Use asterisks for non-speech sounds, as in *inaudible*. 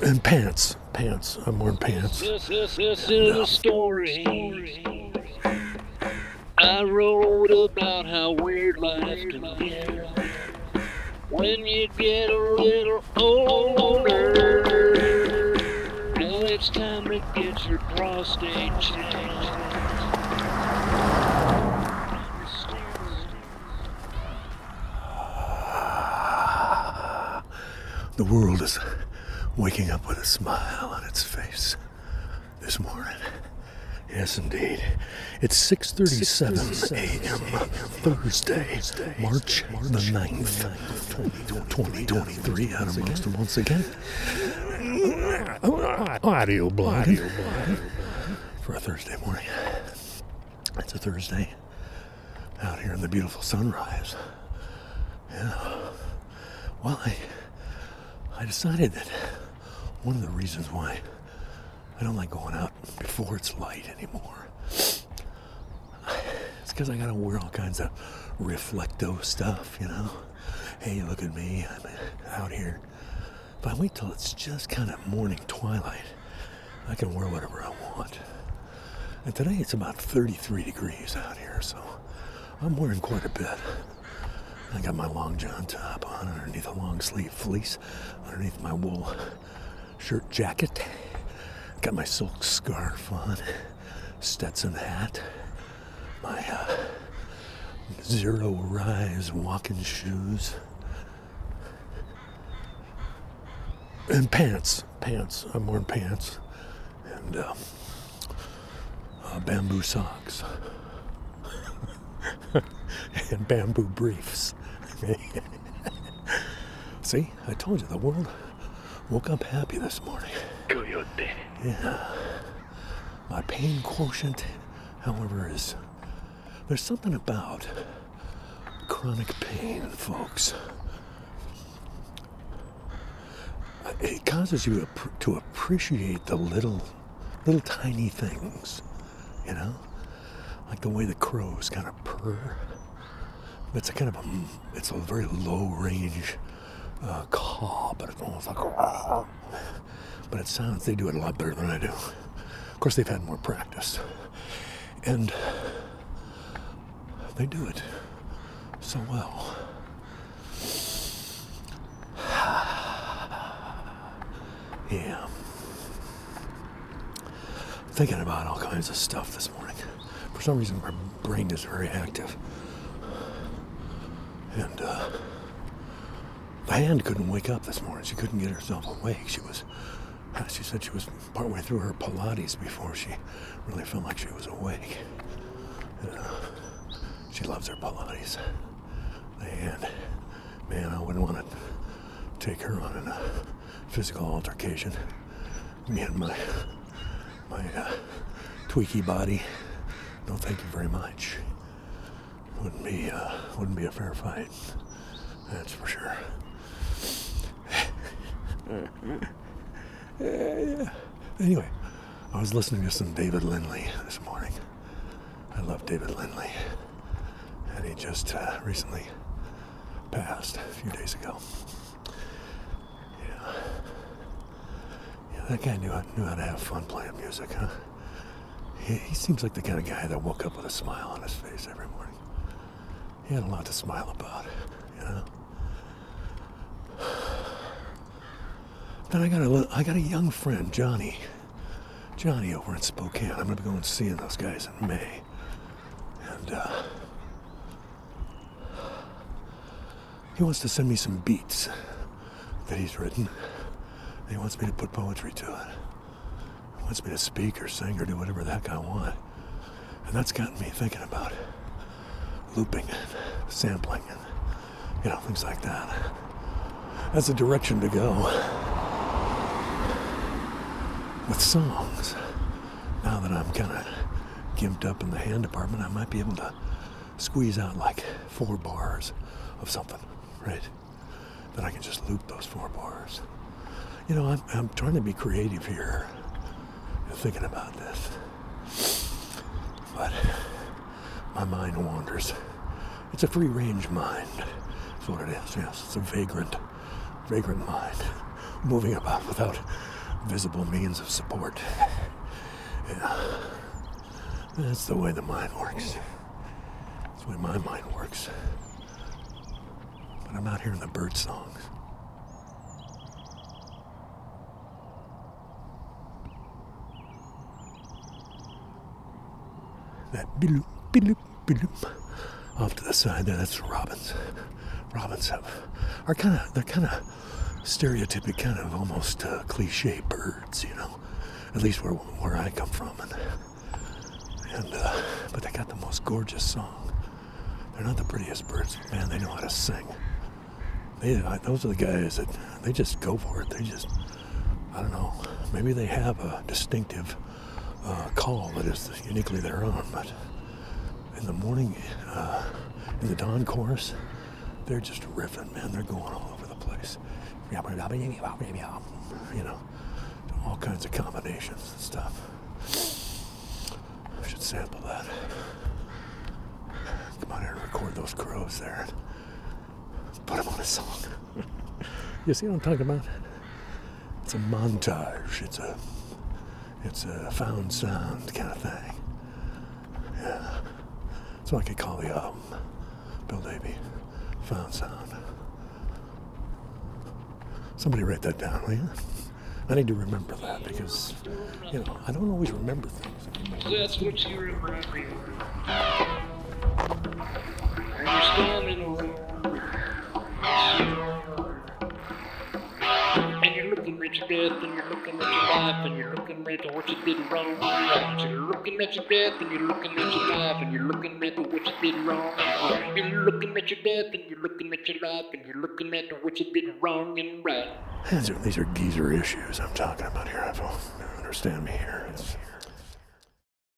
And pants. Pants. I'm wearing pants. This, this, this is a story. I wrote about how weird life can get when you get a little older. Now it's time to get your prostate checked. The world is waking up with a smile on its face this morning. Yes, indeed. It's 6.37 a.m. Thursday, March the 9th, 2023, out amongst them once again. Audio blogging for a Thursday morning. It's a Thursday out here in the beautiful sunrise. Yeah. Well, I, I decided that one of the reasons why I don't like going out before it's light anymore. It's because I gotta wear all kinds of reflecto stuff, you know? Hey, look at me, I'm out here. If I wait till it's just kind of morning twilight, I can wear whatever I want. And today it's about 33 degrees out here, so I'm wearing quite a bit. I got my long john top on underneath a long sleeve fleece, underneath my wool shirt jacket. Got my silk scarf on, Stetson hat, my uh, zero rise walking shoes, and pants. Pants. I'm wearing pants, and uh, uh, bamboo socks, *laughs* and bamboo briefs. *laughs* See, I told you the world woke up happy this morning. Coyote. Yeah. My pain quotient, however, is there's something about chronic pain, folks. It causes you to appreciate the little, little tiny things, you know, like the way the crows kind of purr. It's a kind of a, it's a very low range uh, caw, but it's almost like, but it sounds, they do it a lot better than I do. Of course, they've had more practice. And they do it so well. *sighs* yeah. Thinking about all kinds of stuff this morning. For some reason, my brain is very active. And, uh, hand couldn't wake up this morning. She couldn't get herself awake. She was, she said she was partway through her Pilates before she really felt like she was awake. Uh, she loves her Pilates. Hand, man, I wouldn't want to take her on in a physical altercation. Me and my, my uh, tweaky body. No, thank you very much. Wouldn't be, uh, wouldn't be a fair fight. That's for sure. Anyway, I was listening to some David Lindley this morning. I love David Lindley. And he just uh, recently passed a few days ago. Yeah. Yeah, that guy knew, knew how to have fun playing music, huh? He, he seems like the kind of guy that woke up with a smile on his face every morning. He had a lot to smile about, you know? Then I got a I got a young friend, Johnny. Johnny over in Spokane. I'm gonna be going seeing those guys in May. And uh, he wants to send me some beats that he's written. He wants me to put poetry to it. He wants me to speak or sing or do whatever the heck I want. And that's gotten me thinking about looping and sampling and you know things like that. That's a direction to go with songs. Now that I'm kind of gimped up in the hand department, I might be able to squeeze out like four bars of something, right? Then I can just loop those four bars. You know, I'm, I'm trying to be creative here, thinking about this. But my mind wanders. It's a free range mind. That's what it is, yes. It's a vagrant, vagrant mind *laughs* moving about without visible means of support. Yeah. That's the way the mind works. That's the way my mind works. But I'm out hearing the bird songs. That biloop, biloop, biloop. Off to the side there, that's robins. Robins have are kind of they're kind of stereotypic, kind of almost uh, cliche birds, you know. At least where where I come from, and and uh, but they got the most gorgeous song. They're not the prettiest birds, but man. They know how to sing. They I, those are the guys that they just go for it. They just I don't know. Maybe they have a distinctive uh, call that is uniquely their own, but in the morning, uh, in the dawn chorus, they're just riffing, man. They're going all over the place. Um, you know, all kinds of combinations and stuff. I should sample that. Come on here and record those crows there. Put them on a song. *laughs* you see what I'm talking about? It's a montage. It's a it's a found sound kind of thing. Yeah. What I could call the album. Bill Davy. Found sound. Somebody write that down, will you? I need to remember that because, you know, I don't always remember things. That's what you remember. And you're standing around. And you're looking at your death, and you're looking at your life, and you're looking at what you did wrong. You're looking at your death, and you're looking at your life, and you're looking at what you did wrong. You're looking at your death, and you're looking at your life, and you're looking at what you did wrong and right. These are, these are geezer issues I'm talking about here. I don't understand me here. It's,